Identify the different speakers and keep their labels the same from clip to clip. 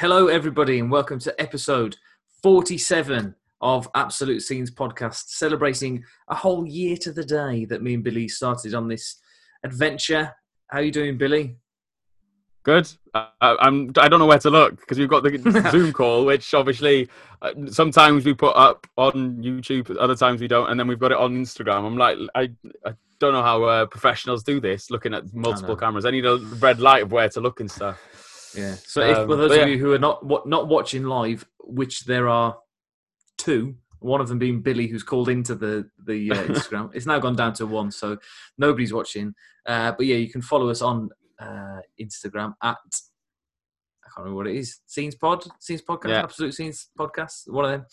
Speaker 1: Hello, everybody, and welcome to episode 47 of Absolute Scenes podcast, celebrating a whole year to the day that me and Billy started on this adventure. How you doing, Billy?
Speaker 2: Good. Uh, I'm. I don't know where to look because we've got the Zoom call, which obviously uh, sometimes we put up on YouTube, other times we don't, and then we've got it on Instagram. I'm like, I, I don't know how uh, professionals do this, looking at multiple cameras. I need a red light of where to look and stuff.
Speaker 1: Yeah. So, if,
Speaker 2: Um,
Speaker 1: for those
Speaker 2: but
Speaker 1: of
Speaker 2: yeah.
Speaker 1: you who are not wa- not watching live, which there are two, one of them being Billy, who's called into the the uh, Instagram. it's now gone down to one, so nobody's watching. Uh, but yeah, you can follow us on uh, Instagram at I can't remember what it is. Scenes Pod, Scenes Podcast,
Speaker 2: Yeah.
Speaker 1: Absolute Scenes Podcast, one of them.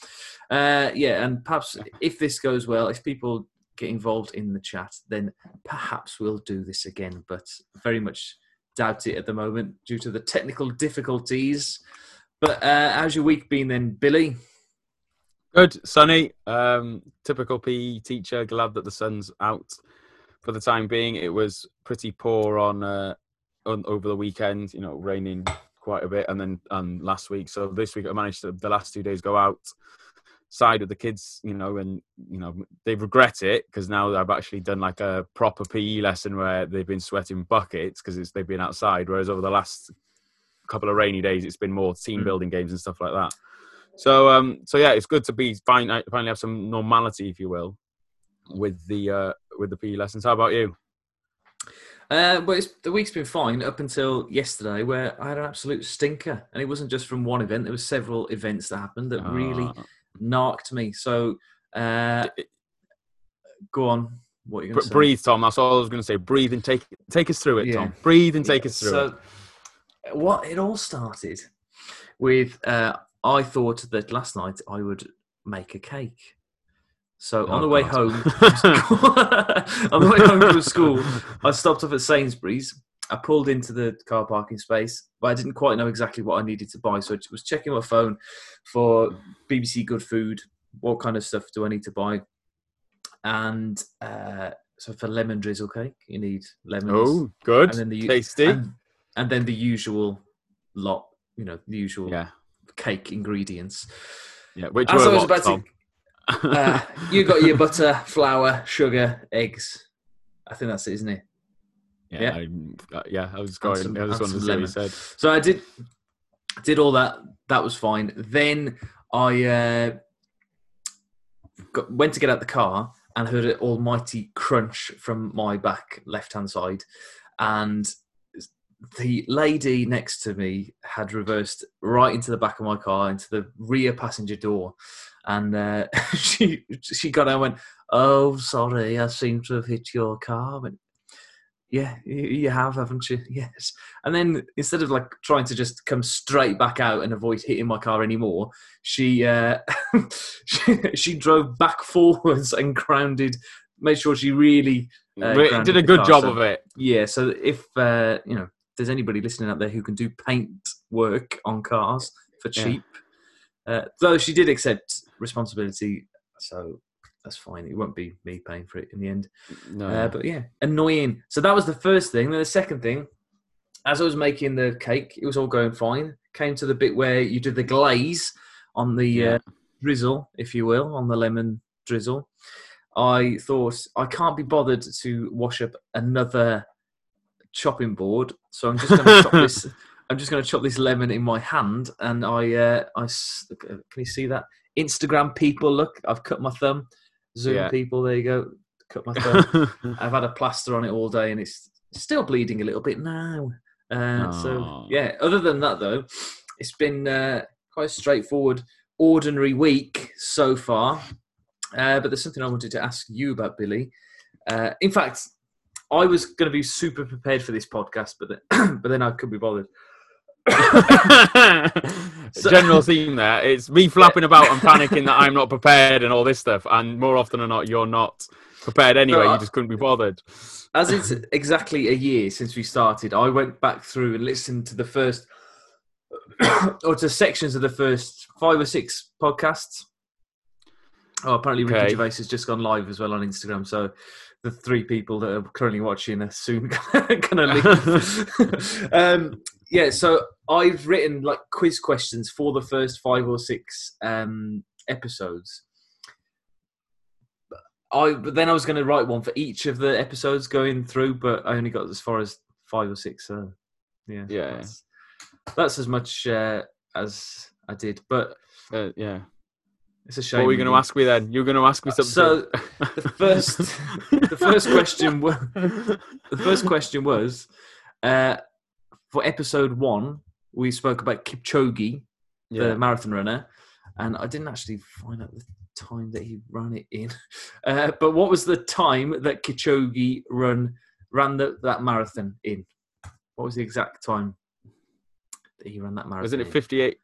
Speaker 1: Uh, yeah, and perhaps if this goes well, if people get involved in the chat, then perhaps we'll do this again. But very much doubt it at the moment due to the technical difficulties. But uh, how's your week been then, Billy?
Speaker 2: Good, sunny. Um, typical PE teacher. Glad that the sun's out for the time being. It was pretty poor on, uh, on over the weekend. You know, raining quite a bit, and then and last week. So this week I managed to the last two days go out side with the kids. You know, and you know they regret it because now I've actually done like a proper PE lesson where they've been sweating buckets because they've been outside. Whereas over the last couple of rainy days, it's been more team
Speaker 1: Mm.
Speaker 2: building games and stuff like that. So um, so yeah, it's good to be fine, finally have some normality, if you will, with the uh, with the PE lessons. How about you?
Speaker 1: Uh, but it's, the week's been fine up until yesterday, where I had an absolute stinker, and it wasn't just from one event. There were several events that happened that really Narked me. So, uh, go on. What you going to say?
Speaker 2: breathe, Tom. That's all I was going to say. Breathe and take take us through it,
Speaker 1: Yeah.
Speaker 2: Tom. Breathe and take
Speaker 1: Yeah,
Speaker 2: us through it.
Speaker 1: so,
Speaker 2: it.
Speaker 1: What it all started with, uh, I thought that last night I would make a cake. So on
Speaker 2: Oh,
Speaker 1: the way
Speaker 2: God.
Speaker 1: home, on the way home from school, I stopped off at Sainsbury's. I pulled into the car parking space, but I didn't quite know exactly what I needed to buy. So I was checking my phone for BBC Good Food. What kind of stuff do I need to buy? And uh, so for lemon drizzle cake, you need lemons
Speaker 2: Oh, good,
Speaker 1: and then the
Speaker 2: tasty.
Speaker 1: and, and then the usual lot, you know, the usual
Speaker 2: yeah,
Speaker 1: cake ingredients.
Speaker 2: yeah. Which
Speaker 1: As
Speaker 2: were
Speaker 1: I was
Speaker 2: what,
Speaker 1: about
Speaker 2: Tom?
Speaker 1: to, uh, you got your butter, flour, sugar, eggs. I think that's it, isn't it?
Speaker 2: Yeah,
Speaker 1: yeah.
Speaker 2: I, uh, yeah. I was going.
Speaker 1: some-
Speaker 2: I
Speaker 1: and
Speaker 2: wanted to see what you said.
Speaker 1: So I did did all that. That was fine. Then I uh, got, went to get out the car and heard an almighty crunch from my back left hand side, and the lady next to me had reversed right into the back of my car into the rear passenger door, and uh, she she got out and went, "Oh, sorry, I seem to have hit your car." I went, yeah, you, have, haven't you? Yes. And then instead of like trying to just come straight back out and avoid hitting my car anymore, she uh, she, she drove back forwards and grounded, made sure she really uh,
Speaker 2: did a good
Speaker 1: car,
Speaker 2: job
Speaker 1: so-
Speaker 2: of it.
Speaker 1: yeah. So if uh, you know, there's anybody listening out there who can do paint work on cars for
Speaker 2: Yeah.
Speaker 1: cheap, uh, though she did accept responsibility, so that's fine. It won't be me paying for it in the end.
Speaker 2: No,
Speaker 1: Uh, but yeah, annoying. So that was the first thing. Then the second thing, as I was making the cake, it was all going fine. Came to the bit where you do the glaze on the
Speaker 2: Yeah.
Speaker 1: uh, drizzle, if you will, on the lemon drizzle. I thought I can't be bothered to wash up another chopping board, so I'm just going to chop this. I'm just going to chop this lemon in my hand, and I, uh, I can you see that? Instagram people, look, I've cut my thumb. Zoom
Speaker 2: Yeah.
Speaker 1: people, there you go. Cut my thumb. I've had a plaster on it all day, and it's still bleeding a little bit now. Uh, so yeah. Other than that, though, it's been uh, quite a straightforward, ordinary week so far. Uh, but there's something I wanted to ask you about, Billy. Uh, in fact, I was going to be super prepared for this podcast, but then, but then I couldn't be bothered.
Speaker 2: General theme there. It's me flapping about and panicking that I'm not prepared and all this stuff. And more often than not, you're not prepared anyway.
Speaker 1: No,
Speaker 2: you just couldn't be bothered.
Speaker 1: As it's exactly a year since we started, I went back through and listened to the first, or to sections of the first five or six podcasts. Oh, apparently Ricky
Speaker 2: Okay.
Speaker 1: Gervais has just gone live as well on Instagram. So the three people that are currently watching are soon going to leave. um, yeah, so I've written like quiz questions for the first five or six um, episodes. I but then I was going to write one for each of the episodes going through, but I only got as far as five or six. So yeah,
Speaker 2: Yeah.
Speaker 1: that's, that's as much uh, as I did. But
Speaker 2: Uh, yeah.
Speaker 1: it's a shame.
Speaker 2: What were you going to ask me then? You're going to ask me something.
Speaker 1: So the first, the first question was the first question was uh, for episode one. We spoke about Kipchoge,
Speaker 2: yeah.
Speaker 1: the marathon runner, and I didn't actually find out the time that he ran it in. Uh, but what was the time that Kipchoge run ran the, that marathon in? What was the exact time that he ran that marathon?
Speaker 2: Wasn't it
Speaker 1: in?
Speaker 2: 58,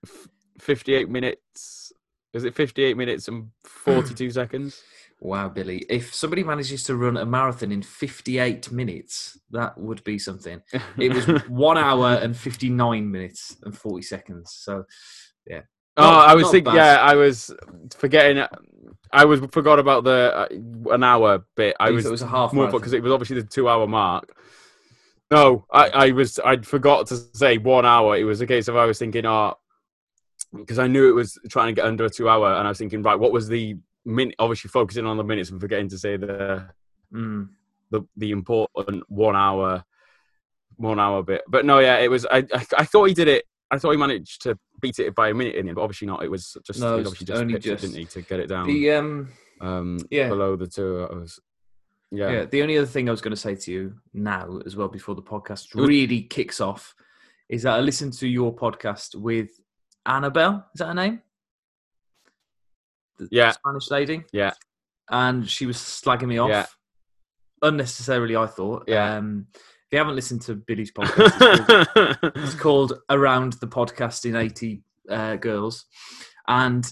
Speaker 2: 58 minutes? Is it 58 minutes and 42 seconds?
Speaker 1: Wow, Billy! If somebody manages to run a marathon in 58 minutes, that would be something. It was one hour and 59 minutes and 40 seconds. So, yeah.
Speaker 2: Oh,
Speaker 1: Not-
Speaker 2: I was thinking.
Speaker 1: bad.
Speaker 2: Yeah, I was forgetting. I was forgot about the uh, an hour bit. I was,
Speaker 1: it was a half
Speaker 2: more because it was obviously the two hour mark. No, I, I was I forgot to say one hour. It was a case of I was thinking, oh, because I knew it was trying to get under a two hour, and I was thinking, right, what was the minute? Obviously, focusing on the minutes and forgetting to say the
Speaker 1: mm,
Speaker 2: the the important one hour one hour bit. But no, yeah, it was. I I, I thought he did it. I thought he managed to beat it by a minute in the end, but obviously not. It was just
Speaker 1: No,
Speaker 2: obviously just
Speaker 1: only
Speaker 2: pitched it, didn't he, to get it down
Speaker 1: the um,
Speaker 2: um
Speaker 1: yeah.
Speaker 2: below the two hours. Yeah.
Speaker 1: yeah. The only other thing I was going to say to you now, as well, before the podcast really kicks off, is that I listened to your podcast with Annabelle. Is that her name? The
Speaker 2: Yeah.
Speaker 1: Spanish lady.
Speaker 2: Yeah.
Speaker 1: And she was slagging me off
Speaker 2: Yeah.
Speaker 1: unnecessarily. I thought.
Speaker 2: Yeah.
Speaker 1: Um, if you haven't listened to Billy's podcast, it's called It's called Around the Podcast in 80 uh, Girls. And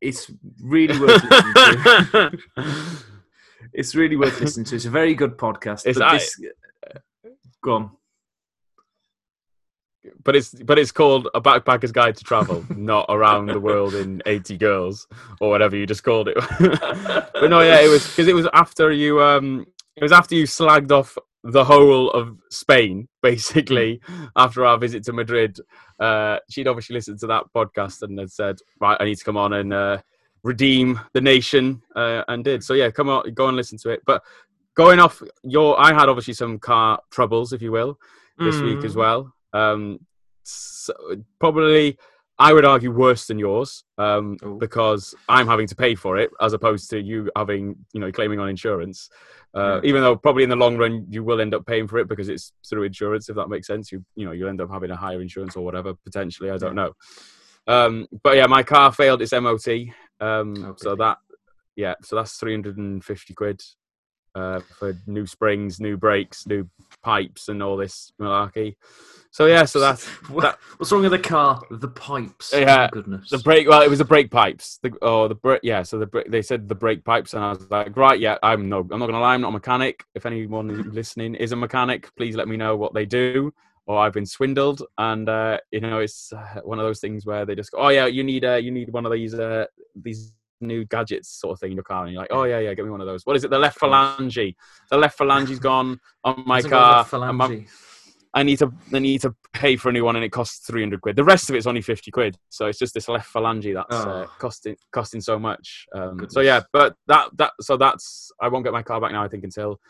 Speaker 1: it's really worth listening to. It's really worth listening to. It's a very good podcast.
Speaker 2: It's
Speaker 1: but
Speaker 2: I-
Speaker 1: this, go on.
Speaker 2: But it's but it's called a backpacker's guide to travel, not around the world in eighty girls or whatever you just called it. but no, yeah, it was because it was after you um it was after you slagged off the whole of Spain basically after our visit to Madrid. Uh, she'd obviously listened to that podcast and had said, right, I need to come on and uh, redeem the nation, uh, and did. So yeah, come on, go and listen to it. But going off your, I had obviously some car troubles, if you will, this week as
Speaker 1: Mm.
Speaker 2: well. Um, so probably, I would argue worse than yours um, because I'm having to pay for it as opposed to you having, you know, claiming on insurance. Uh,
Speaker 1: Yeah.
Speaker 2: Even though probably in the long run you will end up paying for it because it's through insurance, if that makes sense. You you know you'll end up having a higher insurance or whatever potentially. I don't know. Um, but yeah, my car failed its MOT, um,
Speaker 1: Oh,
Speaker 2: so that yeah, so that's 350 quid uh, for new springs, new brakes, new pipes, and all this malarkey. So yeah, so that's that-
Speaker 1: What's wrong with the car? The pipes.
Speaker 2: Yeah,
Speaker 1: Oh, goodness.
Speaker 2: the brake. Well, it was the brake pipes. The, oh, the brake. Yeah, so the bra- they said the brake pipes, and I was like, right, yeah, I'm no, I'm not gonna lie, I'm not a mechanic. If anyone listening is a mechanic, please let me know what they do, or I've been swindled. And uh, you know, it's uh, one of those things where they just go, oh yeah, you need uh, you need one of these uh, these new gadgets sort of thing in your car, and you're like, oh yeah, yeah, get me one of those. What is it? The left phalange. The left phalange's gone on my car. my-
Speaker 1: phalange.
Speaker 2: I need to I need to pay for a new one, and it costs three hundred quid. The rest of it's only fifty quid, so it's just this left phalange that's uh,
Speaker 1: Oh.
Speaker 2: costing costing so much. Um, so yeah, but that that so that's I won't get my car back now. I think until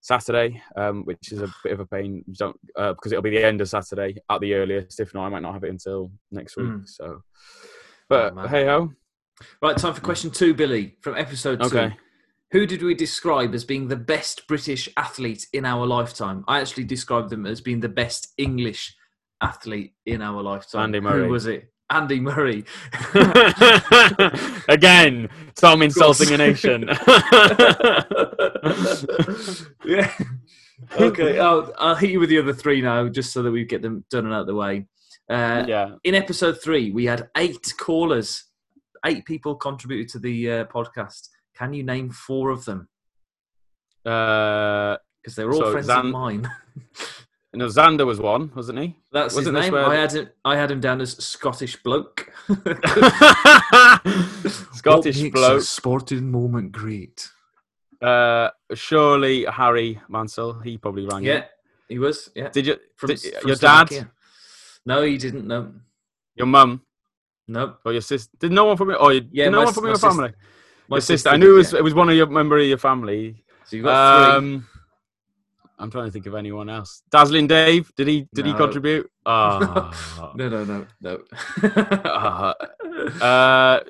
Speaker 2: Saturday, um, which is a bit of a pain. You Don't uh, because it'll be the end of Saturday at the earliest. If not, I might not have it until next week.
Speaker 1: Mm.
Speaker 2: So, but
Speaker 1: man.
Speaker 2: hey ho,
Speaker 1: Right, time for question two, Billy, from episode two.
Speaker 2: okay.
Speaker 1: Who did we describe as being the best British athlete in our lifetime? I actually described them as being the best English athlete in our lifetime.
Speaker 2: Andy Murray.
Speaker 1: Who was it? Andy Murray.
Speaker 2: Again, Tom insulting a nation.
Speaker 1: yeah. Okay, I'll, I'll hit you with the other three now, just so that we get them done and out of the way. Uh,
Speaker 2: yeah.
Speaker 1: in episode three, we had eight callers. Eight people contributed to the uh, podcast. Can you name four of them?
Speaker 2: Uh,
Speaker 1: Because they were all
Speaker 2: So
Speaker 1: friends
Speaker 2: Zan-
Speaker 1: of mine.
Speaker 2: no, Xander was one, wasn't he?
Speaker 1: That's
Speaker 2: Wasn't
Speaker 1: his name.
Speaker 2: where-
Speaker 1: I had him. I had him down as Scottish bloke.
Speaker 2: Scottish bloke.
Speaker 1: Sporting moment great.
Speaker 2: Uh, surely Harry Mansell. He probably rang.
Speaker 1: Yeah, he was. Yeah,
Speaker 2: Did you?
Speaker 1: from,
Speaker 2: did,
Speaker 1: from
Speaker 2: your dad?
Speaker 1: No, he didn't. No,
Speaker 2: Your mum
Speaker 1: nope.
Speaker 2: or your sister? Did no one from your? Oh, you,
Speaker 1: Yeah,
Speaker 2: no
Speaker 1: my
Speaker 2: one from your
Speaker 1: sis-
Speaker 2: family.
Speaker 1: My
Speaker 2: your sister.
Speaker 1: sister
Speaker 2: I knew it was
Speaker 1: yeah.
Speaker 2: it was one of your member of your family.
Speaker 1: So you got three.
Speaker 2: Um, I'm trying to think of anyone else. Dazzling Dave. Did he? Did he contribute? Ah.
Speaker 1: No, no, no, no.
Speaker 2: Ah. uh,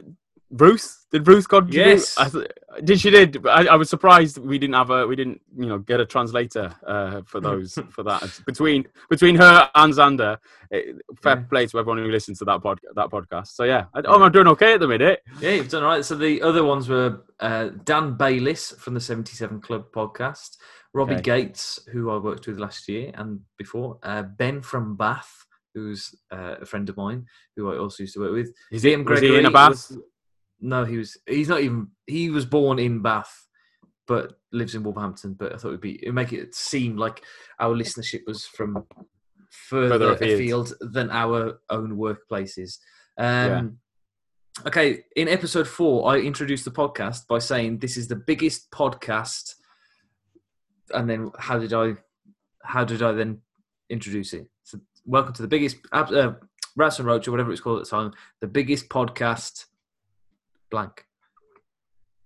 Speaker 2: Bruce. Did Bruce contribute?
Speaker 1: Yes.
Speaker 2: I th- did she did? I, I was surprised we didn't have a we didn't you know get a translator uh, for those for that between between her and Xander. It, fair
Speaker 1: Yeah.
Speaker 2: play to everyone who listened to that pod, that podcast. So yeah, I, oh, I'm doing okay at the minute.
Speaker 1: yeah, you've done all right. So the other ones were uh, Dan Bayliss from the 77 Club podcast, Robbie
Speaker 2: Okay.
Speaker 1: Gates, who I worked with last year and before, uh, Ben from Bath, who's uh, a friend of mine, who I also used to work with.
Speaker 2: Is he,
Speaker 1: Liam
Speaker 2: was he in a bath?
Speaker 1: was- no, he was. He's not even. He was born in Bath, but lives in Wolverhampton. But I thought it'd be it'd make it seem like our listenership was from further,
Speaker 2: Further
Speaker 1: afield. than our own workplaces. Um, Okay, in episode four, I introduced the podcast by saying this is the biggest podcast, and then how did I, how did I then introduce it? So, welcome to the biggest uh, Rats and Roach or whatever it's called at the time, the biggest podcast. Blank.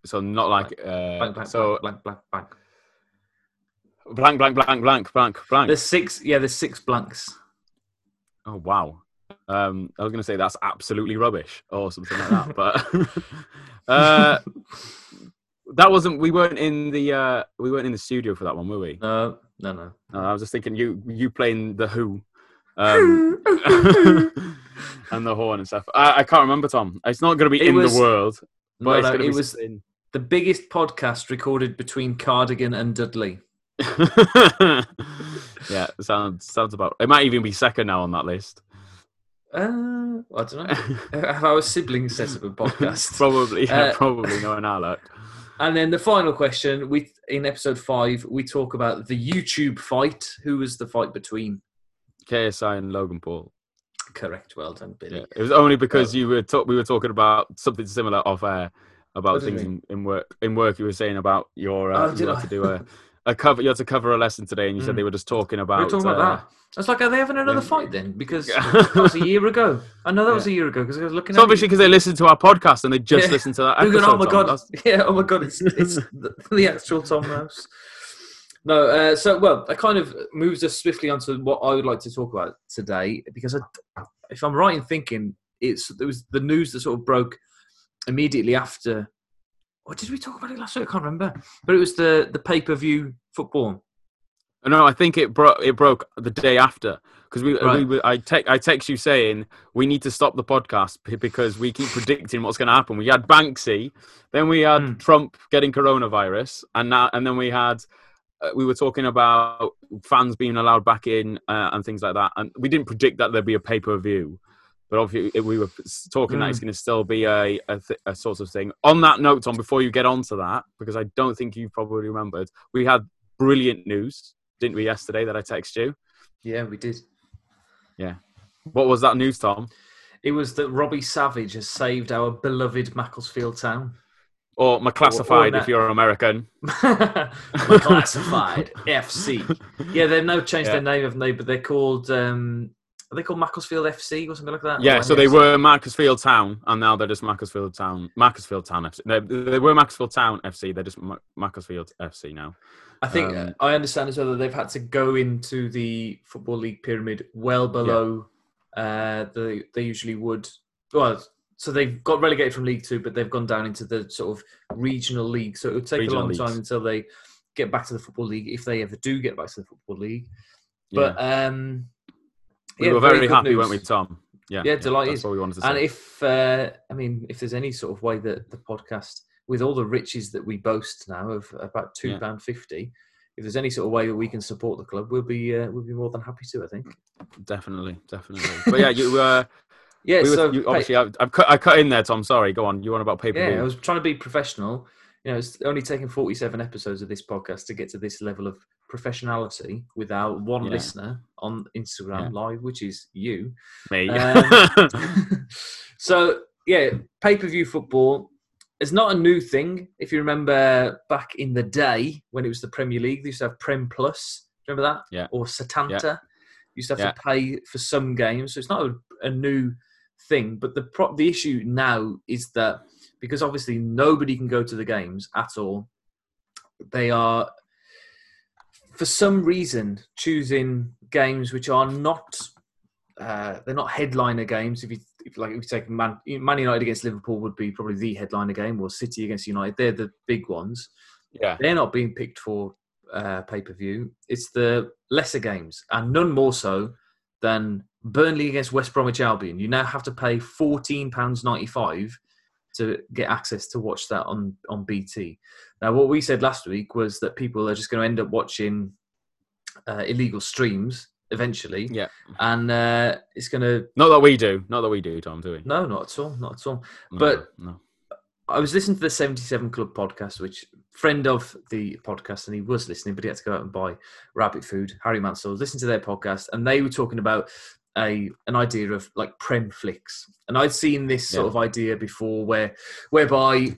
Speaker 2: So not like uh,
Speaker 1: Blank, blank,
Speaker 2: so
Speaker 1: blank, blank, blank,
Speaker 2: blank blank blank blank blank blank.
Speaker 1: There's six. Yeah, there's six blanks.
Speaker 2: Oh wow. Um, I was going to say that's absolutely rubbish or something like that, but uh, that wasn't. We weren't in the uh, we weren't in the studio for that one, were we?
Speaker 1: No, no, no.
Speaker 2: No, I was just thinking you you playing the Who, um, and the horn and stuff. I, I can't remember, Tom. It's not going to be
Speaker 1: It
Speaker 2: in
Speaker 1: was-
Speaker 2: the world, but
Speaker 1: No, no, it was
Speaker 2: something-
Speaker 1: the biggest podcast recorded between Cardigan and Dudley.
Speaker 2: yeah, sounds sounds about. It might even be second now on that list.
Speaker 1: Uh, I don't know. Have our siblings set up a podcast?
Speaker 2: probably, yeah,
Speaker 1: Uh,
Speaker 2: probably knowing our luck.
Speaker 1: And then the final question, we in episode five, we talk about the YouTube fight. Who was the fight between?
Speaker 2: KSI and Logan Paul.
Speaker 1: Correct. Well done, Billy.
Speaker 2: Yeah, it was only because
Speaker 1: Well-
Speaker 2: you were talk- we were talking about something similar off air about things in, in work. In work, you were saying about your uh,
Speaker 1: Oh,
Speaker 2: you had
Speaker 1: I?
Speaker 2: to do a, a cover. You had to cover a lesson today, and you said
Speaker 1: Mm.
Speaker 2: they were just talking about.
Speaker 1: we were talking
Speaker 2: uh,
Speaker 1: about that. I was like, are they having another
Speaker 2: yeah.
Speaker 1: fight then? Because that was a year ago. I know that was a year ago because I was looking
Speaker 2: It's
Speaker 1: at
Speaker 2: obviously because they listened to our podcast and they just
Speaker 1: Yeah.
Speaker 2: listened to that episode.
Speaker 1: going, oh my god, yeah, oh my god, it's it's the, the actual Tom Mouse. No, uh, so well, that kind of moves us swiftly onto what I would like to talk about today because I, if I'm right in thinking, it's there was the news that sort of broke immediately after. What did we talk about it last week? I can't remember, but it was the the pay per view football.
Speaker 2: No, I think it broke. It broke the day after because we, we
Speaker 1: Right.
Speaker 2: were, I te- I text you saying we need to stop the podcast because we keep predicting what's going to happen. We had Banksy, then we had
Speaker 1: Mm.
Speaker 2: Trump getting coronavirus, and now and then we had we were talking about fans being allowed back in uh, and things like that. And we didn't predict that there'd be a pay per view, but obviously we were talking that
Speaker 1: Mm.
Speaker 2: it's going to still be a a, th- a sort of thing. On that note, Tom, before you get on to that, because I don't think you probably remembered, we had brilliant news, didn't we, yesterday that I texted you?
Speaker 1: Yeah, we did. Yeah.
Speaker 2: What was that news, Tom?
Speaker 1: It was that Robbie Savage has saved our beloved Macclesfield town.
Speaker 2: Or McClassified
Speaker 1: that-
Speaker 2: if you're American.
Speaker 1: Classified FC. Yeah, they've now changed
Speaker 2: Yeah.
Speaker 1: their name, haven't they? But they're called um, are they called Macclesfield FC or something like that?
Speaker 2: Yeah, so they
Speaker 1: NFC?
Speaker 2: were Macclesfield Town, and now they're just Macclesfield Town. Macclesfield Town FC. They, they were Macclesfield Town FC. They're just Ma- Macclesfield FC now.
Speaker 1: I think
Speaker 2: um,
Speaker 1: I understand as well that they've had to go into the football league pyramid well below uh, the they usually would. Well, so they've got relegated from League Two, but they've gone down into the sort of regional league. So it would take
Speaker 2: Regional
Speaker 1: a long
Speaker 2: leagues.
Speaker 1: time until they get back to the football league, if they ever do get back to the football league.
Speaker 2: Yeah.
Speaker 1: But um,
Speaker 2: we
Speaker 1: yeah,
Speaker 2: were very,
Speaker 1: good
Speaker 2: happy,
Speaker 1: news.
Speaker 2: weren't we, Tom? Yeah,
Speaker 1: Yeah, delighted.
Speaker 2: That's what we wanted to say.
Speaker 1: And if uh, I mean, if there's any sort of way that the podcast, with all the riches that we boast now of about two
Speaker 2: Yeah.
Speaker 1: fifty, if there's any sort of way that we can support the club, we'll be uh, we'll be more than happy to. I think.
Speaker 2: definitely, definitely. But yeah, you uh,
Speaker 1: Yeah.
Speaker 2: we were,
Speaker 1: so
Speaker 2: you, obviously, I, I've cut, I cut in there, Tom. Sorry, go on. You want about pay per
Speaker 1: yeah, I was trying to be professional. You know, it's only taken forty-seven episodes of this podcast to get to this level of professionality without one
Speaker 2: Yeah.
Speaker 1: listener on Instagram Live, which is you.
Speaker 2: Me.
Speaker 1: Um, so yeah, pay per view football is not a new thing. If you remember back in the day when it was the Premier League, they used to have Prem Plus. Remember that?
Speaker 2: Yeah.
Speaker 1: Or Setanta. You used to have
Speaker 2: Yeah.
Speaker 1: to pay for some games, so it's not a, a new thing. But the pro- the issue now is that because obviously nobody can go to the games at all, they are for some reason choosing games which are not uh, they're not headliner games. If you if like if you take Man, Man United against Liverpool would be probably the headliner game, or City against United, they're the big ones.
Speaker 2: Yeah.
Speaker 1: They're not being picked for uh, pay per view. It's the lesser games, and none more so than Burnley against West Bromwich Albion. You now have to pay fourteen pounds ninety five to get access to watch that on on BT. Now, what we said last week was that people are just going to end up watching uh, illegal streams eventually,
Speaker 2: Yeah.
Speaker 1: and uh, it's going to
Speaker 2: Not that we do. Not that we do, Tom, do we?
Speaker 1: no, not at all, not at all.
Speaker 2: No,
Speaker 1: but-
Speaker 2: no.
Speaker 1: I was listening to the 77 Club podcast, which friend of the podcast, and he was listening, but he had to go out and buy rabbit food. Harry Mansell was listening to their podcast, and they were talking about a an idea of like prem flicks, and I'd seen this sort
Speaker 2: Yeah.
Speaker 1: of idea before, where whereby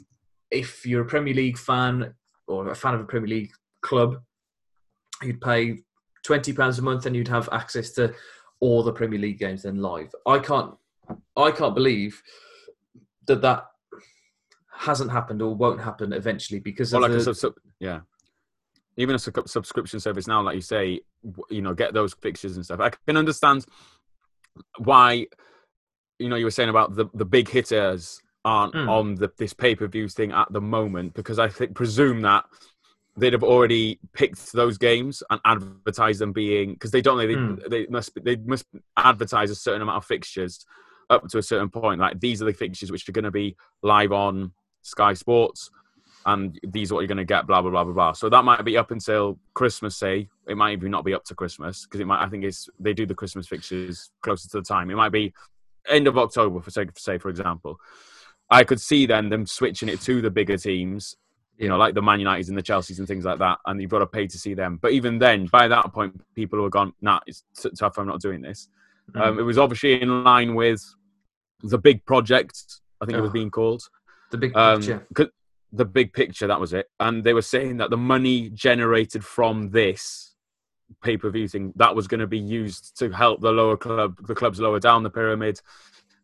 Speaker 1: if you're a Premier League fan or a fan of a Premier League club, you'd pay twenty pounds a month, and you'd have access to all the Premier League games then live. I can't, I can't believe that that hasn't happened or won't happen eventually because of
Speaker 2: like
Speaker 1: the,
Speaker 2: sub- sub- yeah. Even a sub- subscription service now, like you say, you know, get those fixtures and stuff. I can understand why, you know, you were saying about the, the big hitters aren't
Speaker 1: Mm.
Speaker 2: on the, this pay per view thing at the moment because I think presume that they'd have already picked those games and advertised them being because they don't they,
Speaker 1: Mm.
Speaker 2: they must they must advertise a certain amount of fixtures up to a certain point like these are the fixtures which are going to be live on Sky Sports and these are what you're going to get blah blah blah blah blah so that might be up until Christmas say it might even not be up to Christmas because it might I think it's they do the Christmas fixtures closer to the time it might be end of October for say, say for example I could see then them switching it to the bigger teams you know, like the Man Uniteds and the Chelseas and things like that, and you've got to pay to see them. But even then, by that point, people who have gone, nah, it's t- tough, I'm not doing this.
Speaker 1: Mm.
Speaker 2: Um, it was obviously in line with the big project, I think it was
Speaker 1: Oh.
Speaker 2: being called.
Speaker 1: the big
Speaker 2: Um,
Speaker 1: picture.
Speaker 2: 'cause- the big picture, that was it. And they were saying that the money generated from this pay per view thing, that was going to be used to help the lower club, the clubs lower down the pyramid,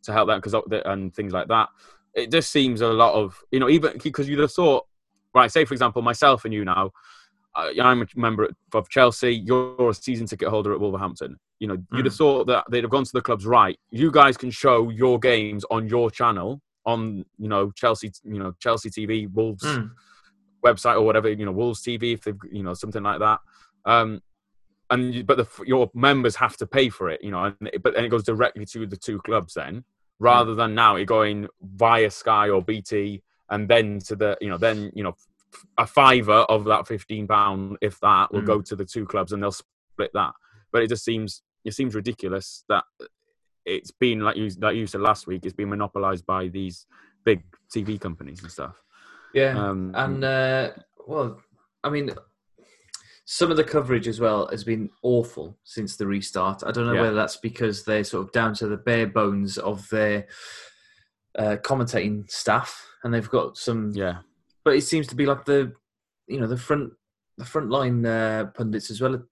Speaker 2: to help that because and things like that. It just seems a lot of, you know, even because you'd have thought, right, say for example, myself and you now, I'm a member of Chelsea. You're a season ticket holder at Wolverhampton. You know, you'd have mm. thought that they'd have gone to the clubs. Right, you guys can show your games on your channel on, you know, Chelsea, you know, Chelsea TV, Wolves
Speaker 1: Mm.
Speaker 2: website or whatever. You know, Wolves TV, if they've, you know, something like that. Um, and but the, your members have to pay for it. You know, and it, but then it goes directly to the two clubs then, rather than now it going via Sky or BT and then to the, you know, then you know a fiver of that fifteen pound, if that, will
Speaker 1: Mm.
Speaker 2: go to the two clubs and they'll split that. But it just seems it seems ridiculous that it's been like you like you said last week. It's been monopolized by these big TV companies and stuff.
Speaker 1: Yeah,
Speaker 2: Um,
Speaker 1: and uh, well, I mean, some of the coverage as well has been awful since the restart. I don't know
Speaker 2: Yeah.
Speaker 1: whether that's because they're sort of down to the bare bones of their uh, commentating staff, and they've got some
Speaker 2: yeah,
Speaker 1: but it seems to be like the you know the front the front line uh, pundits as well are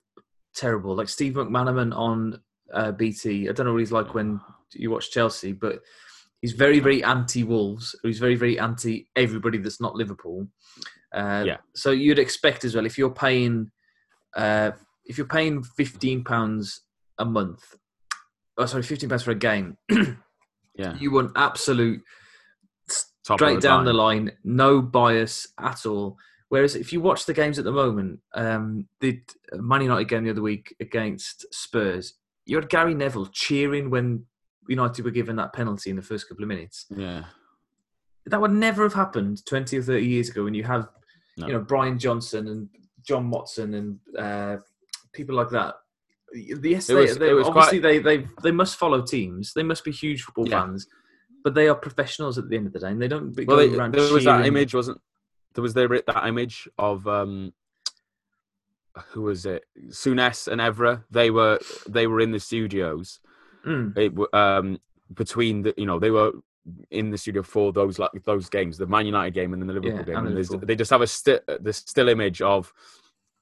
Speaker 1: terrible. Like Steve McManaman on uh, BT. I don't know what he's like when you watch Chelsea, but he's very very anti Wolves. He's very very anti everybody that's not Liverpool. Uh,
Speaker 2: Yeah.
Speaker 1: So you'd expect as well if you're paying uh, if you're paying fifteen pounds a month. Oh, sorry, fifteen pounds for a game.
Speaker 2: yeah.
Speaker 1: You want absolute
Speaker 2: Top
Speaker 1: straight down the
Speaker 2: line.
Speaker 1: line, no bias at all. Whereas if you watch the games at the moment, um, the Man United game the other week against Spurs, you had Gary Neville cheering when United were given that penalty in the first couple of minutes.
Speaker 2: Yeah,
Speaker 1: That would never have happened 20 or 30 years ago when you have,
Speaker 2: No.
Speaker 1: you know, Brian Johnson and John Motson and uh, people like that. Yes, they,
Speaker 2: was-
Speaker 1: they, obviously they, they they must follow teams. They must be huge football
Speaker 2: Yeah.
Speaker 1: fans, but they are professionals at the end of the day, and they don't
Speaker 2: well,
Speaker 1: go
Speaker 2: they, there was that image, wasn't there? Was there that image of um, who was it? Souness and Evra. They were they were in the studios.
Speaker 1: Mm.
Speaker 2: It, um, between the you know they were in the studio for those like those games, the Man United game and then the Liverpool
Speaker 1: Yeah,
Speaker 2: game.
Speaker 1: and
Speaker 2: And they just have a sti- the still image of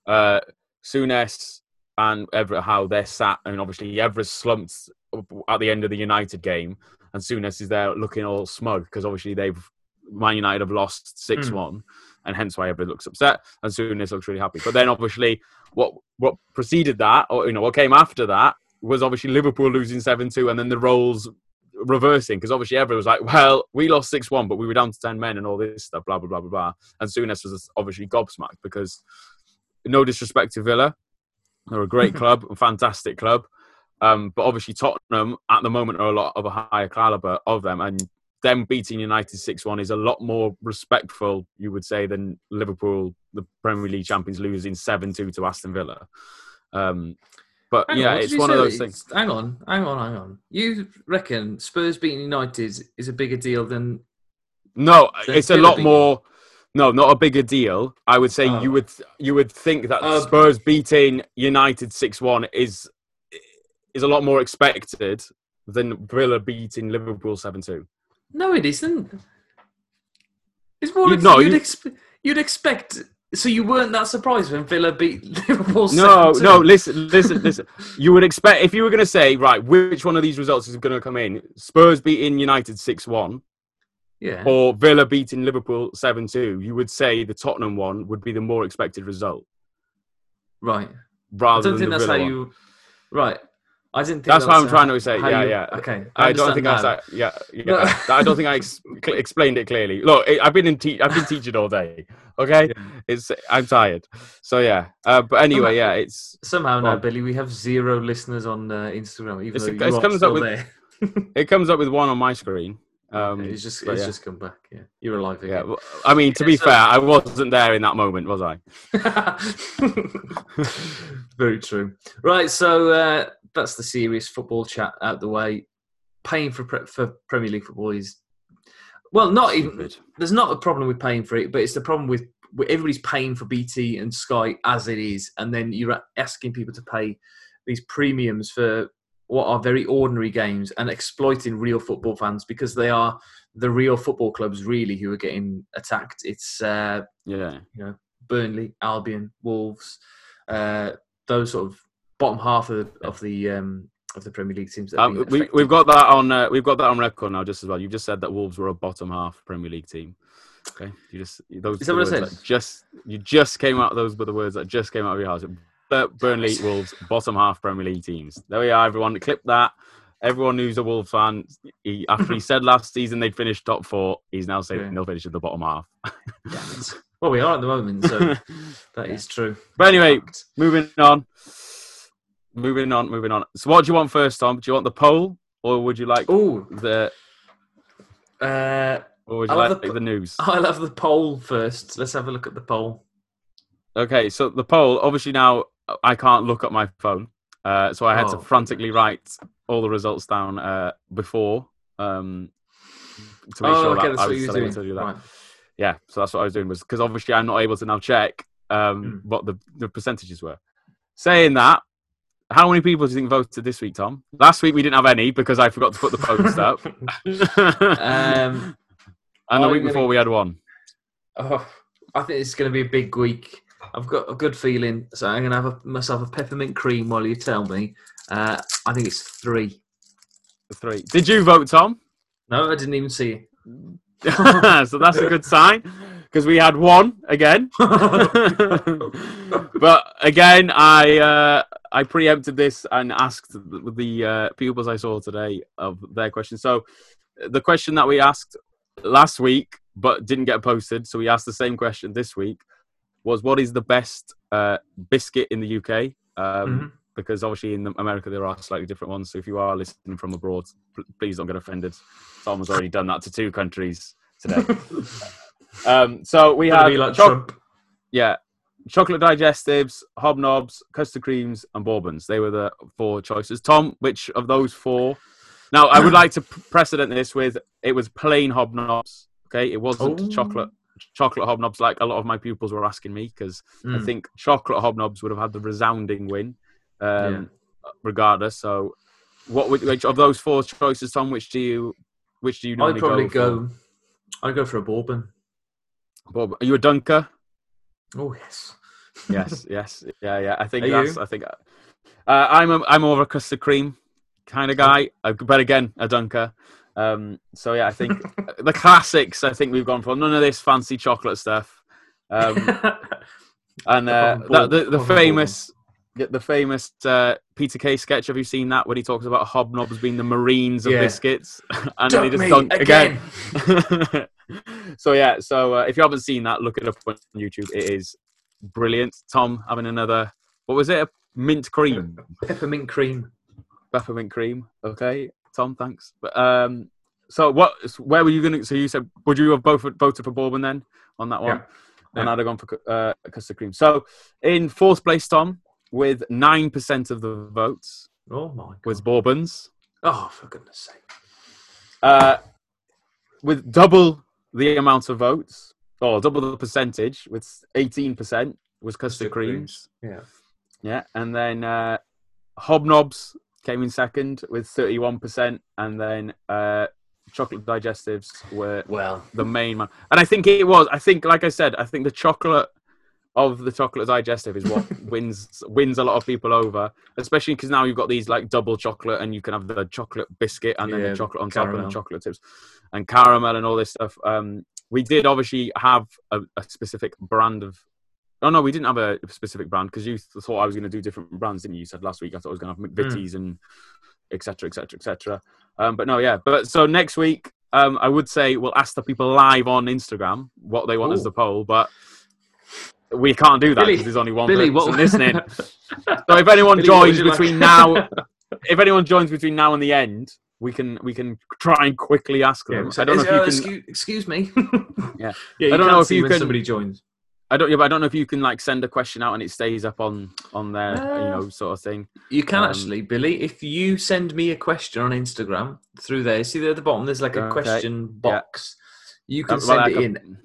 Speaker 2: uh, Souness, and Evra how they're sat, and obviously Evra slumped at the end of the United game, and Souness is there looking all smug because obviously they've Man United have lost six one, and hence why Evra looks upset, and Souness looks really happy. But then obviously what what preceded that, or you know what came after that, was obviously Liverpool losing seven two, and then the roles reversing because obviously everyone was like, well, we lost 6 1, but we were down to 10 men and all this stuff, blah, blah, blah, blah, blah. And Souness was obviously gobsmacked because no disrespect to Villa, they're a great club, a fantastic club. Um, but obviously Tottenham at the moment are a lot of a higher caliber of them, and them beating United six one is a lot more respectful, you would say, than Liverpool, the Premier League champions, losing seven two to Aston Villa. Um, but
Speaker 1: Hang
Speaker 2: yeah,
Speaker 1: on,
Speaker 2: it's one of those things.
Speaker 1: Hang on, hang on, hang on. You reckon Spurs beating United is a bigger deal than
Speaker 2: No,
Speaker 1: Then
Speaker 2: it's a lot
Speaker 1: beat
Speaker 2: more. No, not a bigger deal. I would say
Speaker 1: Oh.
Speaker 2: you would you would think that
Speaker 1: Uh,
Speaker 2: Spurs beating United six one is is a lot more expected than Villa beating Liverpool seven two.
Speaker 1: No, it isn't. It's more.
Speaker 2: You-
Speaker 1: ex-
Speaker 2: no,
Speaker 1: you'd,
Speaker 2: you-
Speaker 1: exp- you'd expect. So you weren't that surprised when Villa beat Liverpool.
Speaker 2: No,
Speaker 1: 7-2?
Speaker 2: no, listen, listen, listen. You would expect if you were going to say right, which one of these results is going to come in? Spurs beating United six one
Speaker 1: Yeah.
Speaker 2: or Villa beating Liverpool seven two. You would say the Tottenham one would be the more expected result
Speaker 1: Right. I
Speaker 2: rather
Speaker 1: don't
Speaker 2: than
Speaker 1: think
Speaker 2: the
Speaker 1: that's how
Speaker 2: Villa one.
Speaker 1: you. Right. I didn't think
Speaker 2: That's what I'm
Speaker 1: how-
Speaker 2: trying to say. Yeah,
Speaker 1: you-
Speaker 2: yeah.
Speaker 1: Okay.
Speaker 2: I don't think I yeah, yeah. I don't think I ex- explained it clearly. Look, I- I've been in te- I've been teaching all day. Okay,
Speaker 1: Yeah.
Speaker 2: it's I'm tired. So yeah, uh, but anyway, yeah, it's
Speaker 1: Somehow
Speaker 2: Go
Speaker 1: now. Billy, we have zero listeners on uh, Instagram, even though
Speaker 2: it
Speaker 1: you are
Speaker 2: comes up with-
Speaker 1: there.
Speaker 2: it comes up with one on my screen. Um,
Speaker 1: it's just it's
Speaker 2: yeah.
Speaker 1: just come back. Yeah, you're alive
Speaker 2: yeah.
Speaker 1: again.
Speaker 2: well, I mean, to
Speaker 1: Yeah,
Speaker 2: be
Speaker 1: so-
Speaker 2: fair, I wasn't there in that moment, was I?
Speaker 1: Very true. Right, so uh, that's the serious football chat out the way. Paying for pre- for Premier League football is well, not even. There's not a problem with paying for it, but it's the problem with, with everybody's paying for BT and Sky as it is, and then you're asking people to pay these premiums for what are very ordinary games and exploiting real football fans because they are the real football clubs really who are getting attacked. It's uh,
Speaker 2: Yeah,
Speaker 1: you know, Burnley, Albion, Wolves, uh, those sort of bottom half of the of the, um, of the Premier League teams. That
Speaker 2: um, we, we've got that on uh, we've got that on record now, just as well. You just said that Wolves were a bottom half Premier League team. Okay, you just those
Speaker 1: Is that what I
Speaker 2: words
Speaker 1: said?
Speaker 2: that just you just came out. Those were the words that just came out of your house. Burnley, Wolves, bottom half Premier League teams. There we are, everyone. Clip that. Everyone who's a Wolves fan, he, after he said last season they'd finish top four, he's now saying
Speaker 1: Yeah.
Speaker 2: they'll finish at the bottom half.
Speaker 1: Well, we are at the moment, so that is true.
Speaker 2: but anyway, moving on. Moving on, moving on. So, what do you want first, Tom? Do you want the poll, or would you like
Speaker 1: Oh,
Speaker 2: the,
Speaker 1: uh,
Speaker 2: or would you like
Speaker 1: the
Speaker 2: the, news?
Speaker 1: I'll have the poll first. Let's have a look at the poll.
Speaker 2: Okay, so the poll. Obviously, now I can't look at my phone, uh, so I had
Speaker 1: Oh,
Speaker 2: to frantically write all the results down uh, before um, to make
Speaker 1: oh,
Speaker 2: sure
Speaker 1: okay,
Speaker 2: that I was
Speaker 1: you
Speaker 2: still able
Speaker 1: doing.
Speaker 2: to do that.
Speaker 1: Right.
Speaker 2: Yeah, so that's what I was doing was because obviously I'm not able to now check um,
Speaker 1: Mm.
Speaker 2: what the, the percentages were. Saying that, how many people do you think voted this week, Tom? Last week we didn't have any because I forgot to put the post up.
Speaker 1: Um,
Speaker 2: and the
Speaker 1: I'm
Speaker 2: week
Speaker 1: gonna-
Speaker 2: before we had one.
Speaker 1: Oh, I think it's going to be a big week. I've got a good feeling, so I'm going to have a, myself a peppermint cream while you tell me. Uh, I think it's three.
Speaker 2: Three. Did you vote, Tom?
Speaker 1: No, I didn't even see it.
Speaker 2: so that's a good sign because we had one again. but again, I uh, I preempted this and asked the, the uh, pupils I saw today of their question. So the question that we asked last week but didn't get posted, so we asked the same question this week was what is the best uh, biscuit in the UK? Um,
Speaker 1: Mhm.
Speaker 2: Because obviously in America there are slightly different ones. So if you are listening from abroad, pl- please don't get offended. Tom has already done that to two countries today. um, so we had
Speaker 1: like Trump.
Speaker 2: yeah, chocolate digestives, hobnobs, custard creams, and bourbons. They were the four choices. Tom, which of those four? Now, I would like to precedent this with it was plain hobnobs. Okay, it wasn't
Speaker 1: Oh.
Speaker 2: chocolate chocolate hobnobs like a lot of my pupils were asking me because I
Speaker 1: Mm.
Speaker 2: think chocolate hobnobs would have had the resounding win, um,
Speaker 1: Yeah.
Speaker 2: regardless. So, what would, which of those four choices, Tom? Which do you which do you
Speaker 1: I'd probably
Speaker 2: go?
Speaker 1: go. I'd go for a bourbon.
Speaker 2: For? Bob, are you a dunker?
Speaker 1: Oh yes.
Speaker 2: yes, yes, yeah, yeah. I think
Speaker 1: Are
Speaker 2: that's.
Speaker 1: you?
Speaker 2: I think Uh, I'm a, I'm more of a custard cream kind of guy, uh, but again, a dunker. Um, so yeah, I think the classics. I think we've gone for none of this fancy chocolate stuff. Um, and uh, that, the, the famous, the famous uh, Peter Kay sketch. Have you seen that when he talks about hobnobs being the Marines of
Speaker 1: Yeah.
Speaker 2: biscuits, and then he just dunk
Speaker 1: again.
Speaker 2: again? So yeah, so uh, if you haven't seen that, look it up on YouTube. It is brilliant. Tom having another. What was it? A mint cream
Speaker 1: Peppermint cream.
Speaker 2: peppermint cream. Okay, Tom, thanks. But um, so what? Where were you going to? So you said, would you have both voted for Bourbon then on that one?
Speaker 1: Yeah.
Speaker 2: And
Speaker 1: Yeah.
Speaker 2: I'd have gone for uh, custard cream. So in fourth place, Tom, with nine percent of the votes,
Speaker 1: Oh my god.
Speaker 2: was Bourbons.
Speaker 1: Oh, for goodness sake.
Speaker 2: Uh, with double the amount of votes, or double the percentage, with eighteen percent, was custard
Speaker 1: Custard
Speaker 2: creams.
Speaker 1: Yeah.
Speaker 2: Yeah, and then uh, Hobnobs came in second with 31%, and then uh, chocolate digestives were
Speaker 1: Well,
Speaker 2: the main one. And I think it was. I think, like I said, I think the chocolate of the chocolate digestive is what wins wins a lot of people over, especially because now you've got these like double chocolate, and you can have the chocolate biscuit and then
Speaker 1: Yeah,
Speaker 2: the chocolate on top and the chocolate tips, and caramel and all this stuff. Um, we did obviously have a, a specific brand of. Oh no, we didn't have a specific brand because you th- thought I was going to do different brands, didn't you? You said last week I thought I was going to have McVitie's and etc. etc. etc. Um, but no, yeah. But so next week, um, I would say we'll ask the people live on Instagram what they want as the poll, but we can't do that because there's only one
Speaker 1: Billy,
Speaker 2: person
Speaker 1: what
Speaker 2: listening. So if anyone
Speaker 1: Billy,
Speaker 2: joins
Speaker 1: you like?
Speaker 2: between now, if anyone joins between now and the end, we can we can try and quickly ask
Speaker 1: Yeah,
Speaker 2: them.
Speaker 1: so
Speaker 2: I don't know if you can.
Speaker 1: excuse, excuse me.
Speaker 2: Yeah.
Speaker 1: yeah.
Speaker 2: I don't know if you can-
Speaker 1: somebody joins.
Speaker 2: I don't. Yeah, but I don't know if you can like send a question out and it stays up on on there, you
Speaker 1: Uh,
Speaker 2: know, sort of thing.
Speaker 1: You can
Speaker 2: Um,
Speaker 1: actually, Billy, if you send me a question on Instagram through there. See there at the bottom, there's like a
Speaker 2: Okay,
Speaker 1: question box. You can
Speaker 2: Uh, well,
Speaker 1: send
Speaker 2: I
Speaker 1: it
Speaker 2: can-
Speaker 1: in,